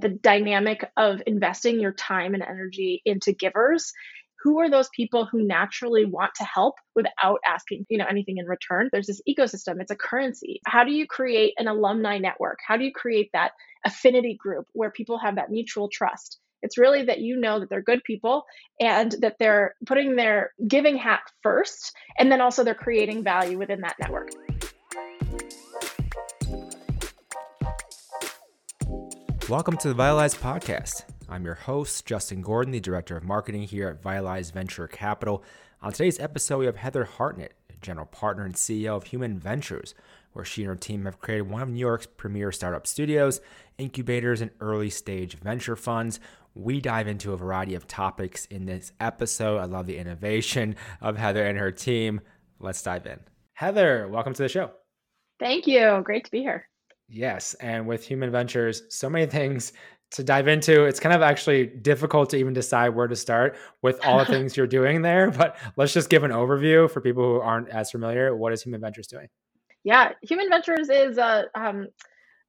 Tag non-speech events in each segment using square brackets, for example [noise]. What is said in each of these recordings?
the dynamic of investing your time and energy into givers who are those people who naturally want to help without asking you know anything in return? There's this ecosystem it's a currency. How do you create an alumni network? How do you create that affinity group where people have that mutual trust? It's really that you know that they're good people and that they're putting their giving hat first and then also they're creating value within that network Welcome to the Vitalize Podcast. I'm your host, Justin Gordon, the Director of Marketing here at Vitalize Venture Capital. On today's episode, we have Heather Hartnett, General Partner and CEO of Human Ventures, where she and her team have created one of New York's premier startup studios, incubators, and early stage venture funds. We dive into a variety of topics in this episode. I love the innovation of Heather and her team. Let's dive in. Heather, welcome to the show. Thank you. Great to be here. Yes. And with Human Ventures, so many things to dive into. It's kind of actually difficult to even decide where to start with all the [laughs] things you're doing there. But let's just give an overview for people who aren't as familiar. What is Human Ventures doing? Yeah, Human Ventures is a um,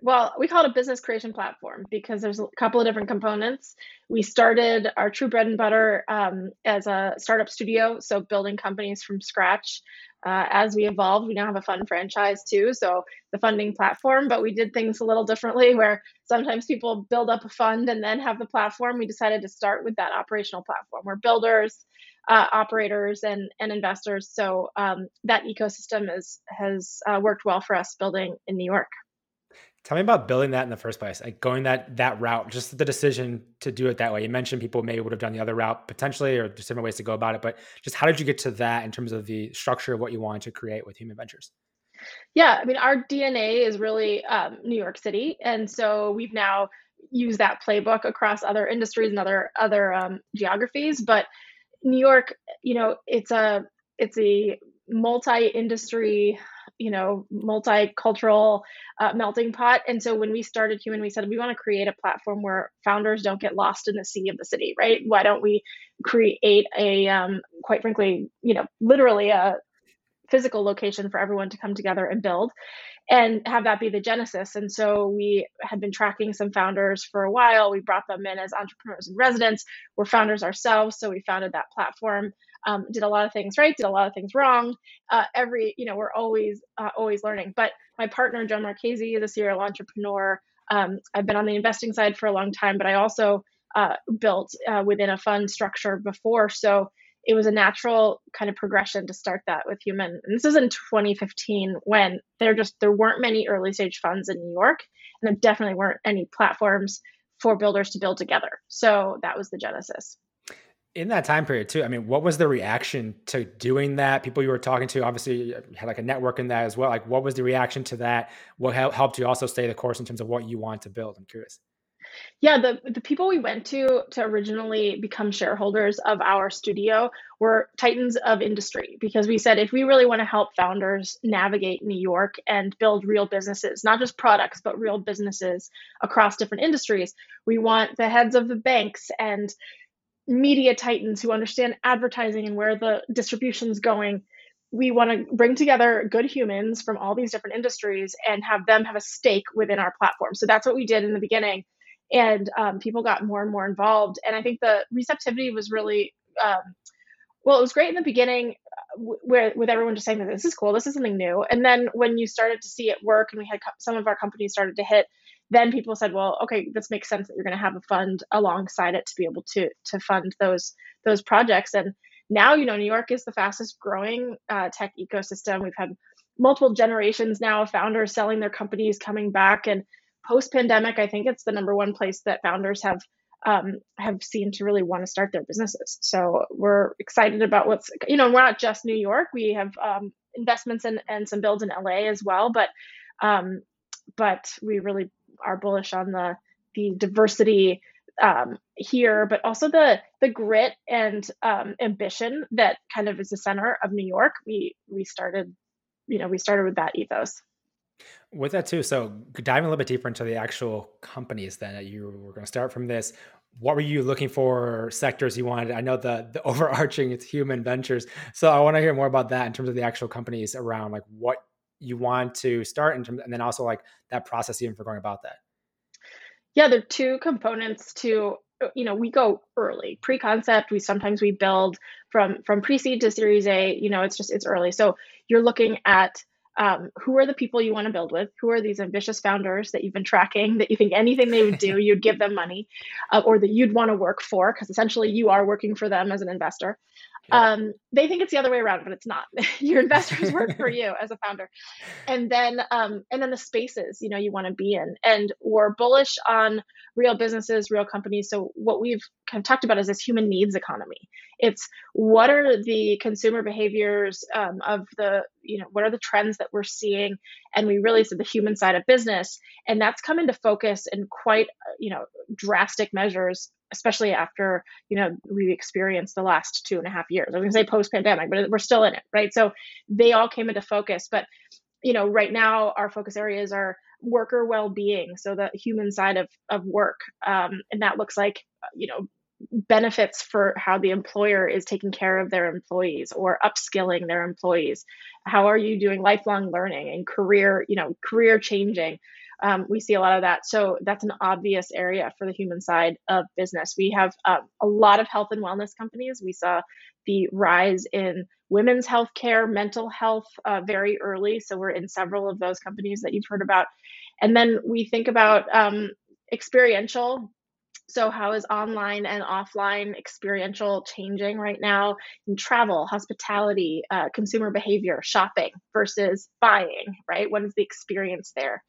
well, we call it a business creation platform because there's a couple of different components. We started our true bread and butter um, as a startup studio, so building companies from scratch. Uh, as we evolved, we now have a fund franchise too, so the funding platform. But we did things a little differently, where sometimes people build up a fund and then have the platform. We decided to start with that operational platform. We're builders, uh, operators, and and investors. So um, that ecosystem is has uh, worked well for us building in New York. Tell me about building that in the first place, like going that that route, just the decision to do it that way. You mentioned people maybe would have done the other route potentially, or there's different ways to go about it. But just how did you get to that in terms of the structure of what you wanted to create with Human Ventures? Yeah, I mean, our DNA is really um, New York City, and so we've now used that playbook across other industries and other other um, geographies. But New York, you know, it's a it's a multi-industry you know multicultural uh, melting pot. And so when we started human we said we want to create a platform where founders don't get lost in the sea of the city right? Why don't we create a um, quite frankly you know literally a physical location for everyone to come together and build and have that be the genesis. And so we had been tracking some founders for a while. We brought them in as entrepreneurs and residents. We're founders ourselves so we founded that platform um, did a lot of things right, did a lot of things wrong. Uh, every, you know, we're always, uh, always learning. But my partner, Joe Marchese, is a serial entrepreneur. Um, I've been on the investing side for a long time, but I also uh, built uh, within a fund structure before. So it was a natural kind of progression to start that with human. And this is in 2015 when there just there weren't many early stage funds in New York, and there definitely weren't any platforms for builders to build together. So that was the genesis in that time period too i mean what was the reaction to doing that? People you were talking to obviously had like a network in that as well. Like what was the reaction to that? What helped you also stay the course in terms of what you want to build? I'm curious. Yeah the the people we went to to originally become shareholders of our studio were titans of industry because we said if we really want to help founders navigate new york and build real businesses not just products but real businesses across different industries we want the heads of the banks and media titans who understand advertising and where the distribution's going we want to bring together good humans from all these different industries and have them have a stake within our platform. So that's what we did in the beginning. And um, people got more and more involved. And i think the receptivity was really um, well it was great in the beginning uh, where with everyone just saying that this is cool this is something new. And then when you started to see it work and we had some of our companies started to hit then people said, well, okay, this makes sense that you're going to have a fund alongside it to be able to to fund those those projects. And now, you know, New York is the fastest growing uh, tech ecosystem. We've had multiple generations now of founders selling their companies, coming back, and post pandemic, I think it's the number one place that founders have um, have seen to really want to start their businesses. So we're excited about what's you know we're not just New York. We have um, investments in, and some builds in LA as well, but um, but we really are bullish on the the diversity um, here, but also the the grit and um, ambition that kind of is the center of New York. We we started, you know, we started with that ethos. With that too, so diving a little bit deeper into the actual companies, then that you were going to start from this. What were you looking for? Sectors you wanted? I know the the [laughs] overarching it's human ventures, so I want to hear more about that in terms of the actual companies around like what you want to start in terms, and then also like that process even for going about that. Yeah, there are two components to you know we go early. Pre-concept we sometimes we build from from pre-seed to series a you know it's just it's early. So you're looking at um, who are the people you want to build with? Who are these ambitious founders that you've been tracking that you think anything they would do you'd give them money uh, or that you'd want to work for? Because essentially you are working for them as an investor yeah. um, they think it's the other way around but it's not. [laughs] Your investors work for [laughs] you as a founder. And then um, and then the spaces you know you want to be in. And we're bullish on real businesses real companies. So what we've kind of talked about is this human needs economy. It's what are the consumer behaviors um, of the you know what are the trends that we're seeing? And we really said the human side of business. And that's come into focus in quite you know drastic measures especially after you know we experienced the last two and a half years. I'm going to say post pandemic but we're still in it right? So they all came into focus. But you know right now our focus areas are worker well-being so the human side of, of work um, and that looks like you know benefits for how the employer is taking care of their employees or upskilling their employees. How are you doing lifelong learning and career you know career changing um, we see a lot of that. So that's an obvious area for the human side of business. We have um, a lot of health and wellness companies. We saw the rise in women's health care mental health uh, very early. So we're in several of those companies that you've heard about. And then we think about um, experiential so, how is online and offline experiential changing right now in travel, hospitality, uh, consumer behavior, shopping versus buying, right? What is the experience there?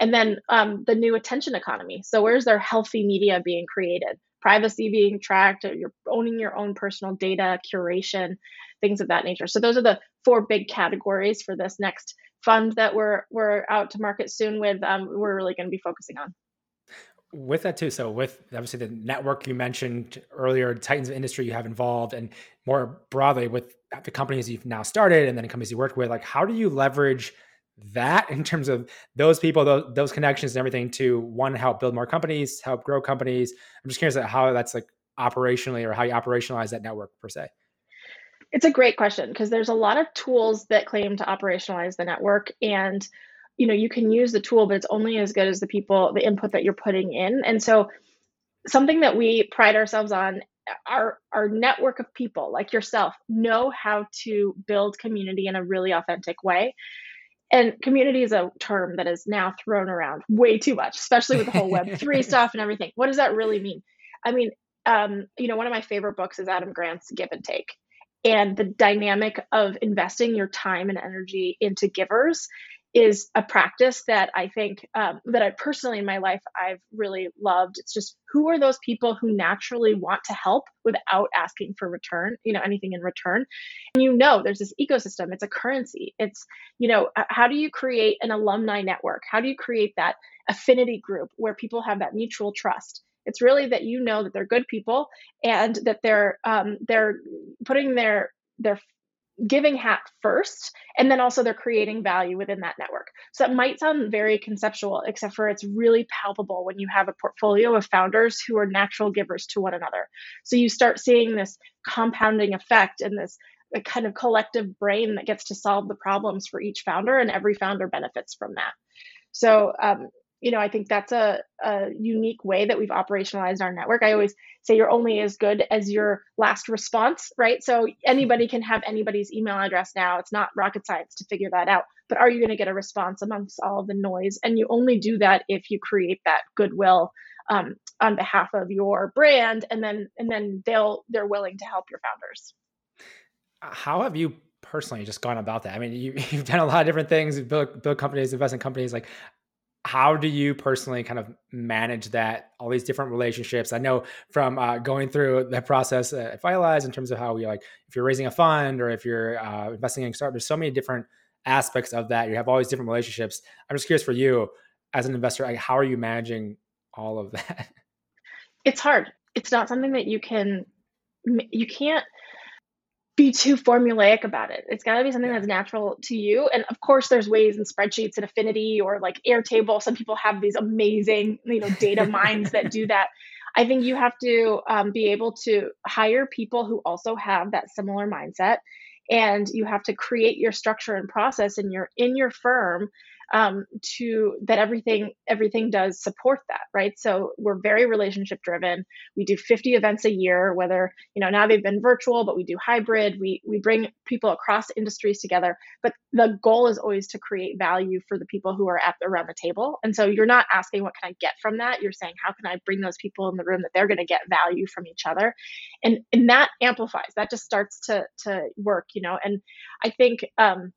And then um, the new attention economy. So, where's their healthy media being created? Privacy being tracked, you're owning your own personal data, curation, things of that nature. So, those are the four big categories for this next fund that we're, we're out to market soon with. Um, we're really going to be focusing on with that too so with obviously the network you mentioned earlier titans of industry you have involved and more broadly with the companies you've now started and then the companies you worked with like how do you leverage that [laughs] in terms of those people those, those connections and everything to one help build more companies help grow companies? I'm just curious how that's like operationally or how you operationalize that network per se. It's a great question because there's a lot of tools that claim to operationalize the network and you know you can use the tool but it's only as good as the people the input that you're putting in. And so something that we pride ourselves on our our network of people like yourself know how to build community in a really authentic way. And community is a term that is now thrown around way too much especially with the whole web 3 [laughs] stuff and everything. What does that really mean? I mean um, you know one of my favorite books is adam grant's give and take and the dynamic of investing your time and energy into givers is a practice that I think um, that I personally in my life I've really loved. It's just who are those people who naturally want to help without asking for return, you know, anything in return. And you know, there's this ecosystem. It's a currency. It's you know, how do you create an alumni network? How do you create that affinity group where people have that mutual trust? It's really that you know that they're good people and that they're um, they're putting their their giving hat first and then also they're creating value within that network. So it might sound very conceptual except for it's really palpable when you have a portfolio of founders who are natural givers to one another. So you start seeing this compounding effect and this kind of collective brain that gets to solve the problems for each founder and every founder benefits from that. So um, you know, I think that's a, a unique way that we've operationalized our network. I always say you're only as good as your last response, right? So anybody can have anybody's email address now. It's not rocket science to figure that out. But are you going to get a response amongst all the noise? And you only do that if you create that goodwill um, on behalf of your brand, and then and then they'll they're willing to help your founders. How have you personally just gone about that? I mean, you, [laughs] have done a lot of different things, build, build companies, investment companies. Like, how do you personally kind of manage that all these different relationships? I know from uh, going through the process at Vitalize in terms of how we like if you're raising a fund or if you're uh, investing in startup there's so many different aspects of that. You have all these different relationships. I'm just curious for you as an investor like, how are you managing all of [laughs] that? It's hard. It's not something that you can you can't be too formulaic about it. It's got to be something that's natural to you. And of course, there's ways in spreadsheets and Affinity or like Airtable. Some people have these amazing, you know, data [laughs] mines that do that. I think you have to um, be able to hire people who also have that similar mindset, and you have to create your structure and process in your in your firm um, to that everything everything does support that right? So we're very relationship driven. We do 50 events a year whether you know now they've been virtual but we do hybrid. We we bring people across industries together. But the goal is always to create value for the people who are at around the table. And so you're not asking what can i get from that? You're saying how can i bring those people in the room that they're going to get value from each other? And and that amplifies. That just starts to to work you know? And i think um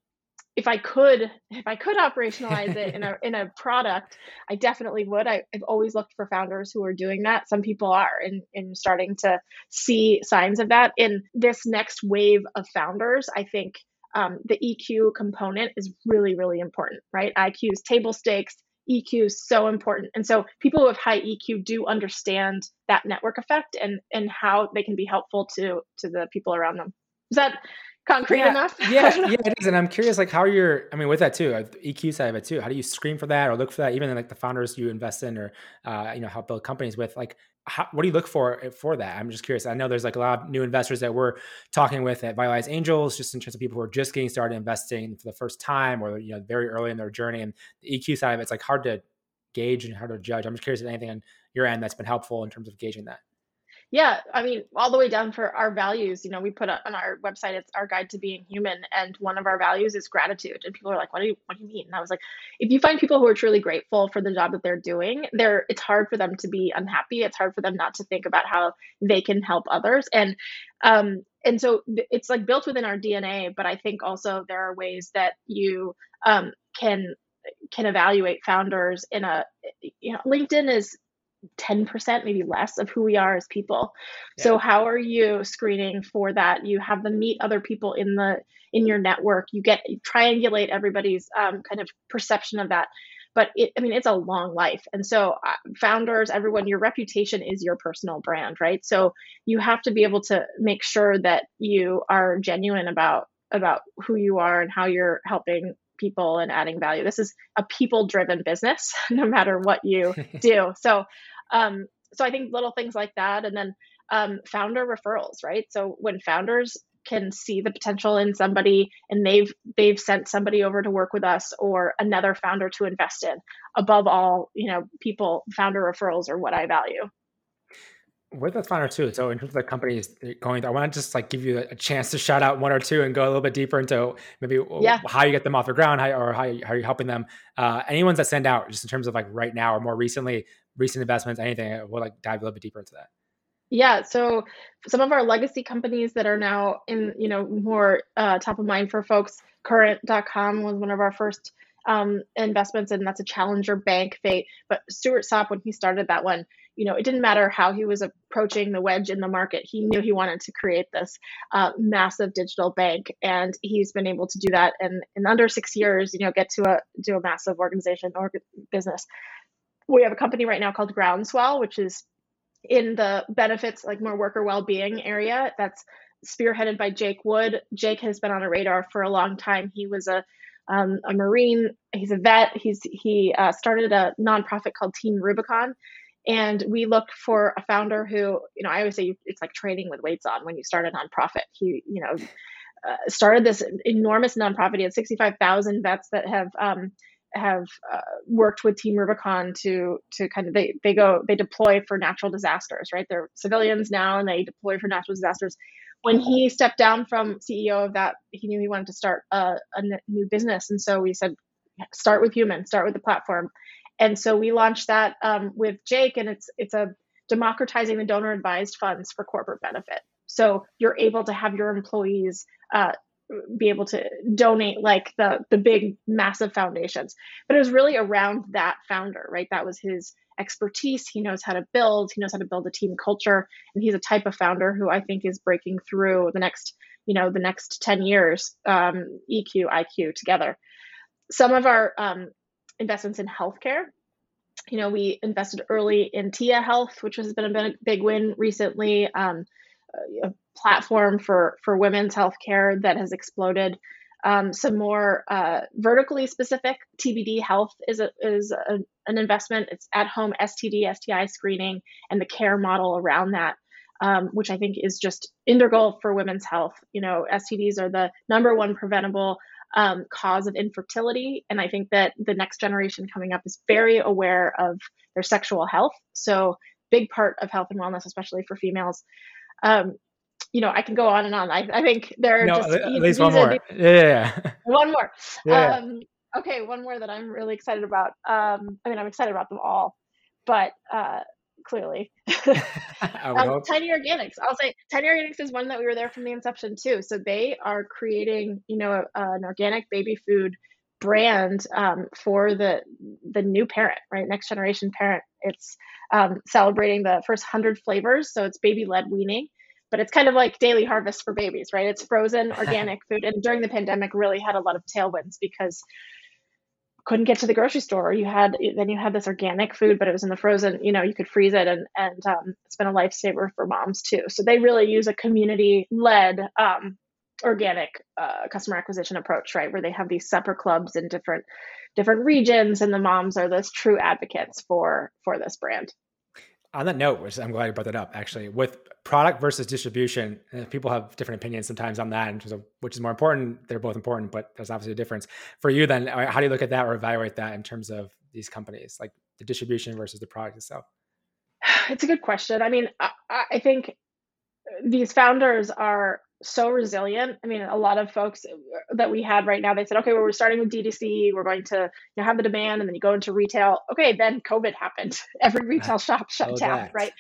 if I could, if I could operationalize it in a in a product, I definitely would. I, have always looked for founders who are doing that. Some people are, and and starting to see signs of that. In this next wave of founders, I think um, the EQ component is really really important, right? IQ is table stakes. EQ is so important, and so people with high EQ do understand that network effect and and how they can be helpful to to the people around them. Is that concrete yeah, enough. [laughs] yeah, yeah, it is. And I'm curious, like, how you're, I mean, with that too, EQ side of it too, how do you screen for that or look for that? Even in like the founders you invest in or, uh, you know, help build companies with, like, how, what do you look for eh, for that? I'm just curious. I know there's like a lot of new investors that we're talking with at Vitalize Angels, just in terms of people who are just getting started investing for the first time or, you know, very early in their journey. And the EQ side of it's like hard to gauge and hard to judge. I'm just curious if anything on your end that's been helpful in terms of gauging that. Yeah, I mean, all the way down for our values. You know, we put on our website, it's our guide to being human, and one of our values is gratitude. And people are like, "What do you What do you mean?" And I was like, "If you find people who are truly grateful for the job that they're doing, they're it's hard for them to be unhappy. It's hard for them not to think about how they can help others." And um, and so it's like built within our DNA. But I think also there are ways that you um, can can evaluate founders in a you know linkedin is 10% maybe less of who we are as people yeah. so how are you screening for that you have them meet other people in the in your network you get you triangulate everybody's um, kind of perception of that but it, i mean it's a long life and so uh, founders everyone your reputation is your personal brand right so you have to be able to make sure that you are genuine about about who you are and how you're helping people and adding value. This is a people driven business, [laughs] no matter what you [laughs] do. So um, so I think little things like that, and then um, founder referrals, right? So when founders can see the potential in somebody and they've they've sent somebody over to work with us or another founder to invest in above all you know people founder referrals are what i value with the founder too so in terms of the companies going i want to just like give you a chance to shout out one or two and go a little bit deeper into maybe yeah. how you get them off the ground how, or how, how you're helping them uh, any ones that send out just in terms of like right now or more recently recent investments, anything, we'll like dive a little bit deeper into that. Yeah, so some of our legacy companies that are now in, you know, more uh, top of mind for folks, current.com was one of our first um, investments, and that's a challenger bank. fate. but Stuart Sopp, when he started that one, you know, it didn't matter how he was approaching the wedge in the market. He knew he wanted to create this uh, massive digital bank, and he's been able to do that in, in under six years. You know, get to a do a massive organization or business we have a company right now called Groundswell, which is in the benefits, like more worker well-being area. That's spearheaded by Jake Wood. Jake has been on a radar for a long time. He was a um, a Marine. He's a vet. He's he uh, started a nonprofit called Team Rubicon, and we looked for a founder who, you know, I always say it's like training with weights on when you start a nonprofit. He, you know, uh, started this enormous nonprofit. He had sixty-five thousand vets that have um, have uh, worked with Team Rubicon to to kind of they they go they deploy for natural disasters, right? They're civilians now and they deploy for natural disasters. When he stepped down from CEO of that, he knew he wanted to start a, a new business, and so we said, start with human, start with the platform, and so we launched that um, with Jake, and it's it's a democratizing the donor advised funds for corporate benefit. So you're able to have your employees uh, be able to donate like the the big massive foundations. But it was really around that founder right? That was his expertise. He knows how to build. He knows how to build a team culture. And he's a type of founder who i think is breaking through the next you know the next 10 years um, eq iq together. Some of our um, investments in healthcare. You know we invested early in tia health which has been a big win recently. Um, a platform for for women's healthcare that has exploded. Um, some more uh, vertically specific TBD health is a, is a, an investment. It's at home STD STI screening and the care model around that, um, which I think is just integral for women's health. You know, STDs are the number one preventable um, cause of infertility. And I think that the next generation coming up is very aware of their sexual health. So, big part of health and wellness, especially for females. Um, you know, I can go on and on. I, I think there are no, just at least [laughs] one more. Yeah, one more. Yeah. Um, okay, one more that I'm really excited about. Um, I mean, I'm excited about them all, but uh, clearly, [laughs] [laughs] um, Tiny Organics. I'll say Tiny Organics is one that we were there from the inception too. So they are creating, you know, a, an organic baby food brand um, for the the new parent, right? Next generation parent. It's um, celebrating the first hundred flavors, so it's baby led weaning but it's kind of like daily harvest for babies, right? It's frozen [laughs] organic food. And during the pandemic, really had a lot of tailwinds because couldn't get to the grocery store. You had then you had this organic food, but it was in the frozen. You know, you could freeze it, and and um, it's been a lifesaver for moms too. So they really use a community led um, organic uh, customer acquisition approach, right? Where they have these separate clubs in different different regions, and the moms are those true advocates for for this brand on that note, which I'm glad you brought that up, actually, with product versus distribution, people have different opinions sometimes on that in terms of which is more important. They're both important, but there's obviously a difference. For you, then, uh, how do you look at that or evaluate that in terms of these companies, like the distribution versus the product itself? [sighs] It's a good question. I mean, I, I think these founders are so resilient. I mean, a lot of folks that we had right now, they said, okay, well, we're starting with D2C. We're going to you know, have the demand and then you go into retail. Okay, then COVID happened. [laughs] Every retail shop shut oh, down, that. right?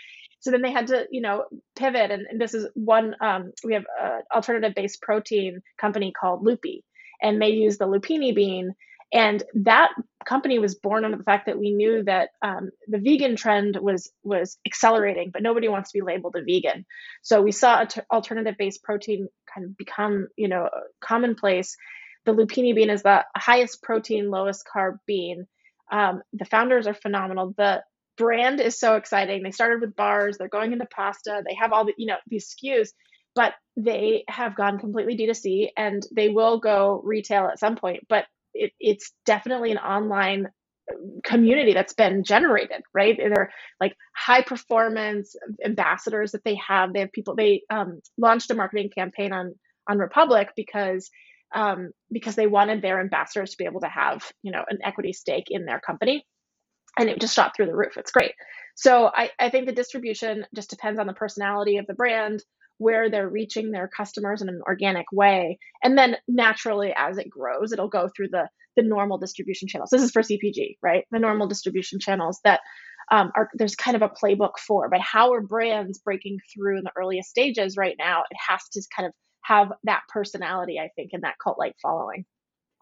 So then they had to, you know, pivot. And, and this is one, um, we have an alternative based protein company called Lupii, and they use the lupini bean and that company was born under the fact that we knew that um, the vegan trend was was accelerating, but nobody wants to be labeled a vegan. So we saw alternative based protein kind of become you know commonplace. The lupini bean is the highest protein, lowest carb bean. Um, the founders are phenomenal. The brand is so exciting. They started with bars. They're going into pasta. They have all the you know these SKUs, but they have gone completely D2C and they will go retail at some point. But it, it's definitely an online community that's been generated right? They're like high performance ambassadors that they have. They have people they um, launched a marketing campaign on on republic because um, because they wanted their ambassadors to be able to have you know an equity stake in their company and it just shot through the roof. It's great. So I, I think the distribution just depends on the personality of the brand where they're reaching their customers in an organic way. And then naturally, as it grows, it'll go through the, the normal distribution channels. This is for CPG, right? The normal distribution channels that um, are there's kind of a playbook for. But how are brands breaking through in the earliest stages right now? It has to kind of have that personality, I think, and that cult like following.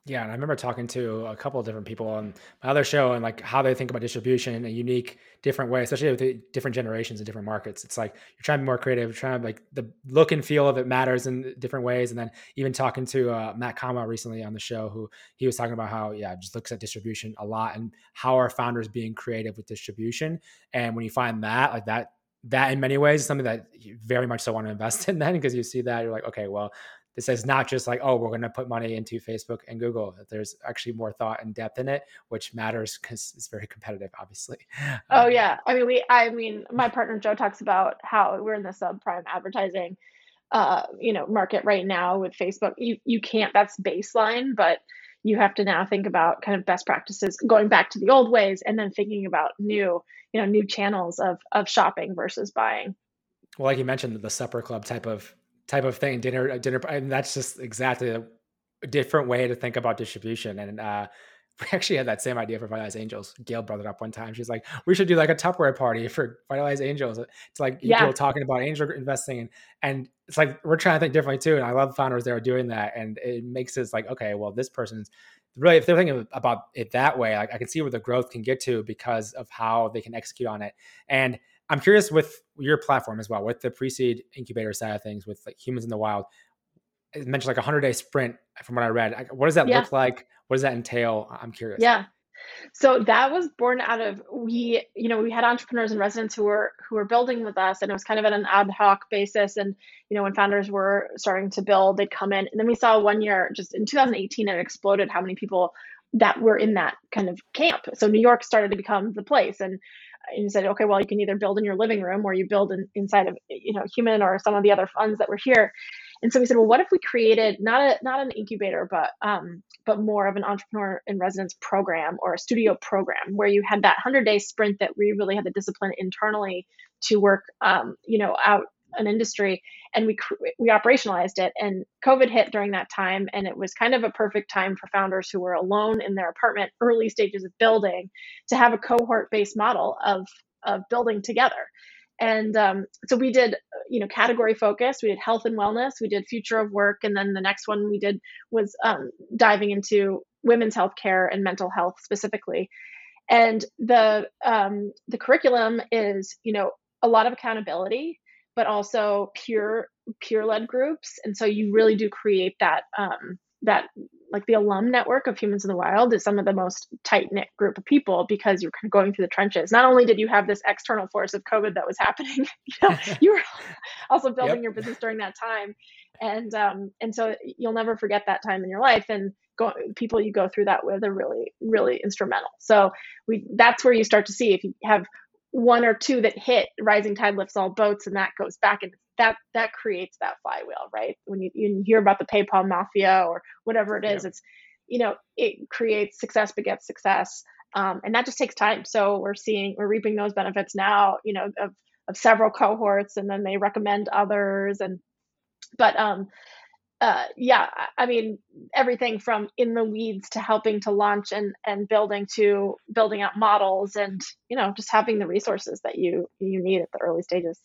Yeah, and I remember talking to a couple of different people on my other show and like how they think about distribution in a unique, different way, especially with the different generations and different markets. It's like you're trying to be more creative, trying to like the look and feel of it matters in different ways. And then even talking to uh, Matt Kama recently on the show, who he was talking about how yeah, just looks at distribution a lot and how are founders being creative with distribution. And when you find that, like that that in many ways is something that you very much so want to invest [laughs] in then because you see that you're like okay well this is not just like oh we're going to put money into facebook and google there's actually more thought and depth in it which matters because it's very competitive obviously. [laughs] Oh um, yeah. I mean we i mean my partner joe talks about how we're in the subprime advertising uh you know market right now with facebook. You you can't that's baseline but you have to now think about kind of best practices going back to the old ways and then thinking about new you know new channels of of shopping versus buying. Well like you mentioned the supper club type of type of thing. Dinner, dinner. And that's just exactly a, different way to think about distribution. And uh, [laughs] we actually had that same idea for Vitalize Angels. Gail brought it up one time. She's like, we should do like a Tupperware party [laughs] for Vitalize Angels. It's like yeah. people talking about angel investing and and it's like we're trying to think differently too. And I love founders that are doing that. And it makes it like, okay, well, this person's really if they're thinking about it that way, like I can see where the growth can get to because of how they can execute on it. And I'm curious with your platform as well, with the pre-seed incubator side of things, with like humans in the wild. Eh, it mentioned like a hundred day sprint eh, from what I read. What does that yeah. look like? What does that entail? I'm curious. Yeah. So that was born out of we, you know, we had entrepreneurs and residents who were who were building with us, and it was kind of at an ad hoc basis. And you know, when founders were starting to build, they'd come in, and then we saw one year, just in 2018, it exploded how many people that were in that kind of camp. So New York started to become the place, and and said, okay, well, you can either build in your living room or you build in, inside of, you know, human or some of the other funds that were here. And so we said, well, what if we created not a not an incubator, but um, but more of an entrepreneur in residence program or a studio program where you had that hundred day sprint that we really had the discipline internally to work, um, you know, out an industry, and we we operationalized it. And COVID hit during that time, and it was kind of a perfect time for founders who were alone in their apartment, early stages of building, to have a cohort based model of of building together. And um, so we did, you know, category focus. We did health and wellness. We did future of work, and then the next one we did was um, diving into women's health care and mental health specifically. And the um, the curriculum is, you know, a lot of accountability, but also peer peer led groups. And so you really do create that um, that like the alum network of humans in the wild is some of the most tight knit group of people because you're kind of going through the trenches. Not only did you have this external force of COVID that was happening, [laughs] you know, [laughs] you were also building yep. your business during that time, and um, and so you'll never forget that time in your life. And go, people you go through that with are really really instrumental. So we that's where you start to see if you have one or two that hit rising tide lifts all boats and that goes back and that that creates that flywheel right when you, you hear about the paypal mafia or whatever it is yeah. it's you know it creates success begets success um, and that just takes time so we're seeing we're reaping those benefits now you know of of several cohorts and then they recommend others and but um uh, yeah, I mean everything from in the weeds to helping to launch and and building to building out models and you know just having the resources that you you need at the early stages.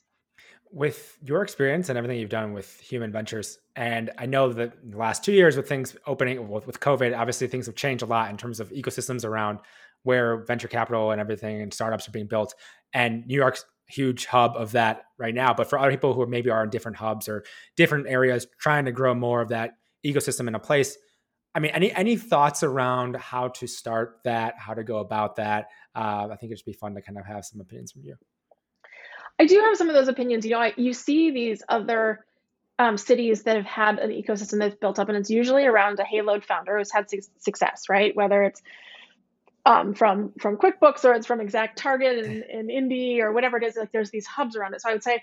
With your experience and everything you've done with human ventures and i know that the last two years with things opening with covid obviously things have changed a lot in terms of ecosystems around where venture capital and everything and startups are being built. And new york's huge hub of that right now but for other people who maybe are in different hubs or different areas trying to grow more of that ecosystem in a place i mean any any thoughts around how to start that how to go about that uh, i think it'd be fun to kind of have some opinions from you I do have some of those opinions. You know, I, you see these other um, cities that have had an ecosystem that's built up, and it's usually around a haloed founder who's had su- success, right? Whether it's um, from from QuickBooks or it's from Exact Target in, in Indy or whatever it is. Like there's these hubs around it. So I would say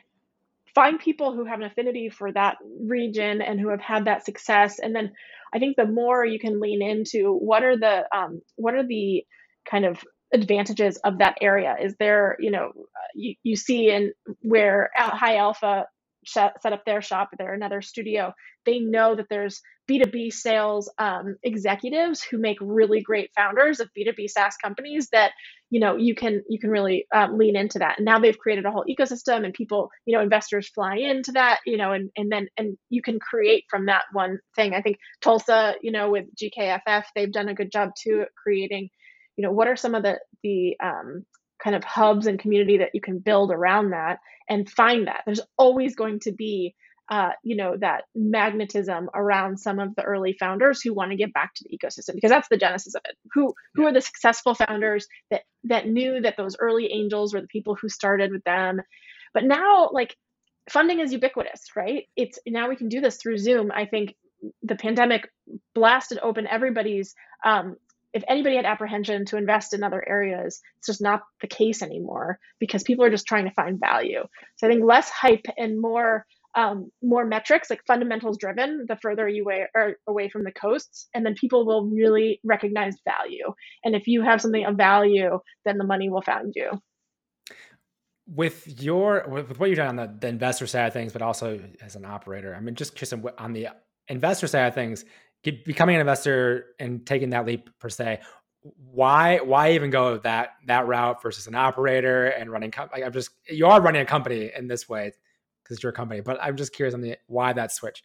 find people who have an affinity for that region and who have had that success, and then I think the more you can lean into what are the um, what are the kind of advantages of that area is there you know you, you see in where high alpha set up their shop they're another studio. They know that there's b2b sales um, executives who make really great founders of b2b saas companies that you know you can you can really um, lean into that. And now they've created a whole ecosystem and people you know investors fly into that you know and and then and you can create from that one thing. I think tulsa you know with gkff they've done a good job too at creating you know what are some of the the um, kind of hubs and community that you can build around that and find that. There's always going to be uh, you know that magnetism around some of the early founders who want to get back to the ecosystem because that's the genesis of it. Who who are the successful founders that that knew that those early angels were the people who started with them. But now like funding is ubiquitous right? It's now we can do this through zoom. I think the pandemic blasted open everybody's um, if anybody had apprehension to invest in other areas, it's just not the case anymore because people are just trying to find value. So I think less hype and more um, more metrics, like fundamentals driven, the further you away, are away from the coasts, and then people will really recognize value. And if you have something of value, then the money will find you. With your with what you've done on the, the investor side of things, but also as an operator, I mean, just just on the investor side of things, becoming an investor and taking that leap per se why why even go that that route versus an operator and running like i'm just you are running a company in this way because it's your company but i'm just curious on the why that switch?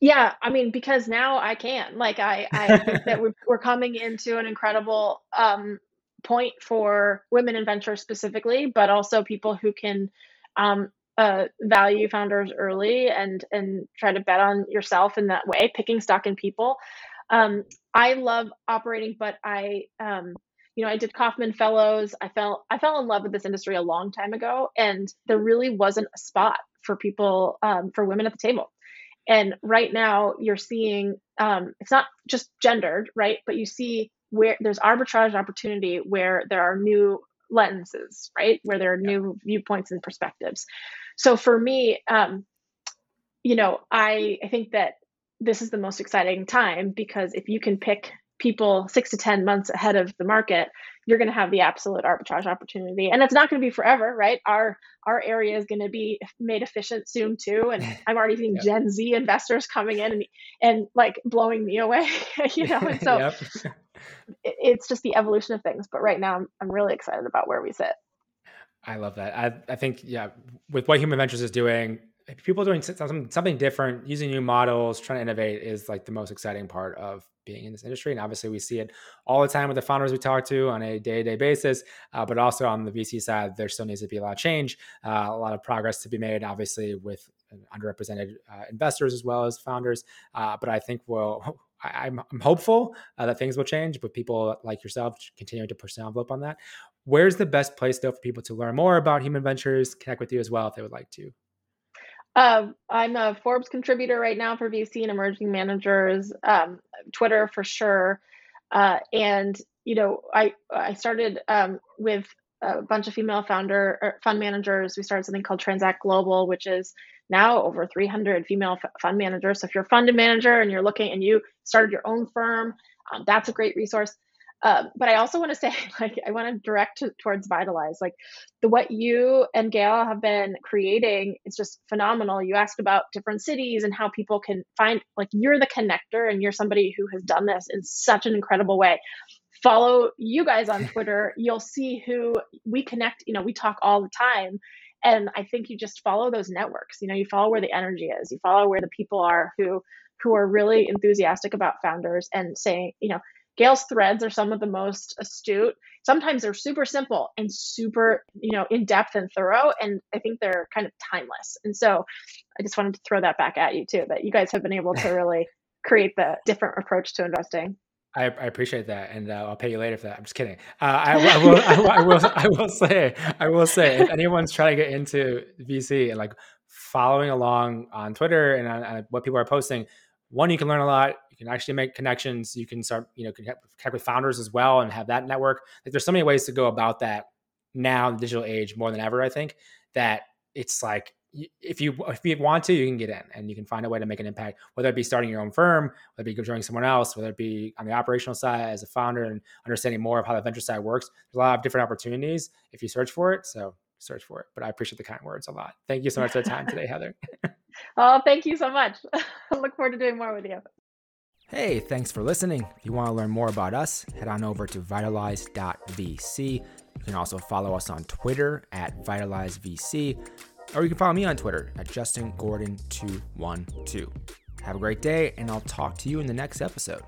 Yeah i mean because now i can like i i think that we're, [laughs] we're coming into an incredible um point for women in venture specifically but also people who can um, uh, value founders early and and try to bet on yourself in that way, picking stock in people. Um, I love operating, but I um, you know I did Kauffman Fellows. I fell I fell in love with this industry a long time ago, and there really wasn't a spot for people um, for women at the table. And right now, you're seeing um, it's not just gendered, right? But you see where there's arbitrage opportunity where there are new lenses, right? Where there are new viewpoints and perspectives. So for me, um, you know, I I think that this is the most exciting time because if you can pick people six to 10 months ahead of the market, you're going to have the absolute arbitrage opportunity. And it's not going to be forever, right? Our our area is going to be made efficient soon too. And [laughs] I'm already seeing yep. Gen Z investors coming in and, and like blowing me away, [laughs] you know? And so [laughs] yep. it's just the evolution of things. But right now I'm, I'm really excited about where we sit. I love that. I, I think, yeah, with what Human Ventures is doing, people doing something, something different, using new models, trying to innovate is like the most exciting part of being in this industry. And obviously, we see it all the time with the founders we talk to on a day to day basis. Uh, but also on the VC side, there still needs to be a lot of change, uh, a lot of progress to be made, obviously, with underrepresented uh, investors as well as founders. Uh, but I think we'll. [laughs] I, am I'm hopeful uh, that things will change, but people like yourself continuing to push the envelope on that. Where's the best place though for people to learn more about human ventures, connect with you as well if they would like to? Uh, I'm a Forbes contributor right now for VC and emerging managers. Um, Twitter for sure, uh, and you know, I I started um, with a bunch of female founder er, fund managers. We started something called Transact Global, which is now over 300 female f- fund managers. So if you're a fund manager and you're looking and you started your own firm, um, that's a great resource. Um, but I also want to [laughs] say, like, I want to direct to, towards Vitalize. Like, the what you and Gail have been creating is just phenomenal. You asked about different cities and how people can find, like, you're the connector and you're somebody who has done this in such an incredible way. Follow you guys on [laughs] Twitter. You'll see who we connect. You know, we talk all the time. And I think you just follow those networks. You know, you follow where the energy is. You follow where the people are who who are really enthusiastic about founders and saying, you know, Gail's threads are some of the most astute. Sometimes they're super simple and super, you know, in depth and thorough. And I think they're kind of timeless. And so I just wanted to throw that back at you too, that you guys have been able to [laughs] really create the different approach to investing. I, I, appreciate that, and uh, I'll pay you later for that. I'm just kidding. Uh, I, I, will, I, will, I, will, I will say, I will say, if anyone's trying to get into VC and like following along on Twitter and on, on what people are posting, one, you can learn a lot. You can actually make connections. You can start, you know, connect, with founders as well and have that network. Like there's so many ways to go about that now in the digital age more than ever. I think that it's like if you if you want to, you can get in and you can find a way to make an impact. Whether it be starting your own firm, whether it be joining someone else, whether it be on the operational side as a founder and understanding more of how the venture side works. There's a lot of different opportunities if you search for it. So search for it. But I appreciate the kind words a lot. Thank you so much for the time today, [laughs] Heather. [laughs] Oh, thank you so much. [laughs] I look forward to doing more with you. Hey, thanks for listening. If you want to learn more about us, head on over to vitalize.vc. You can also follow us on Twitter at vitalizevc, or you can follow me on Twitter at justingordon212. Have a great day, and I'll talk to you in the next episode.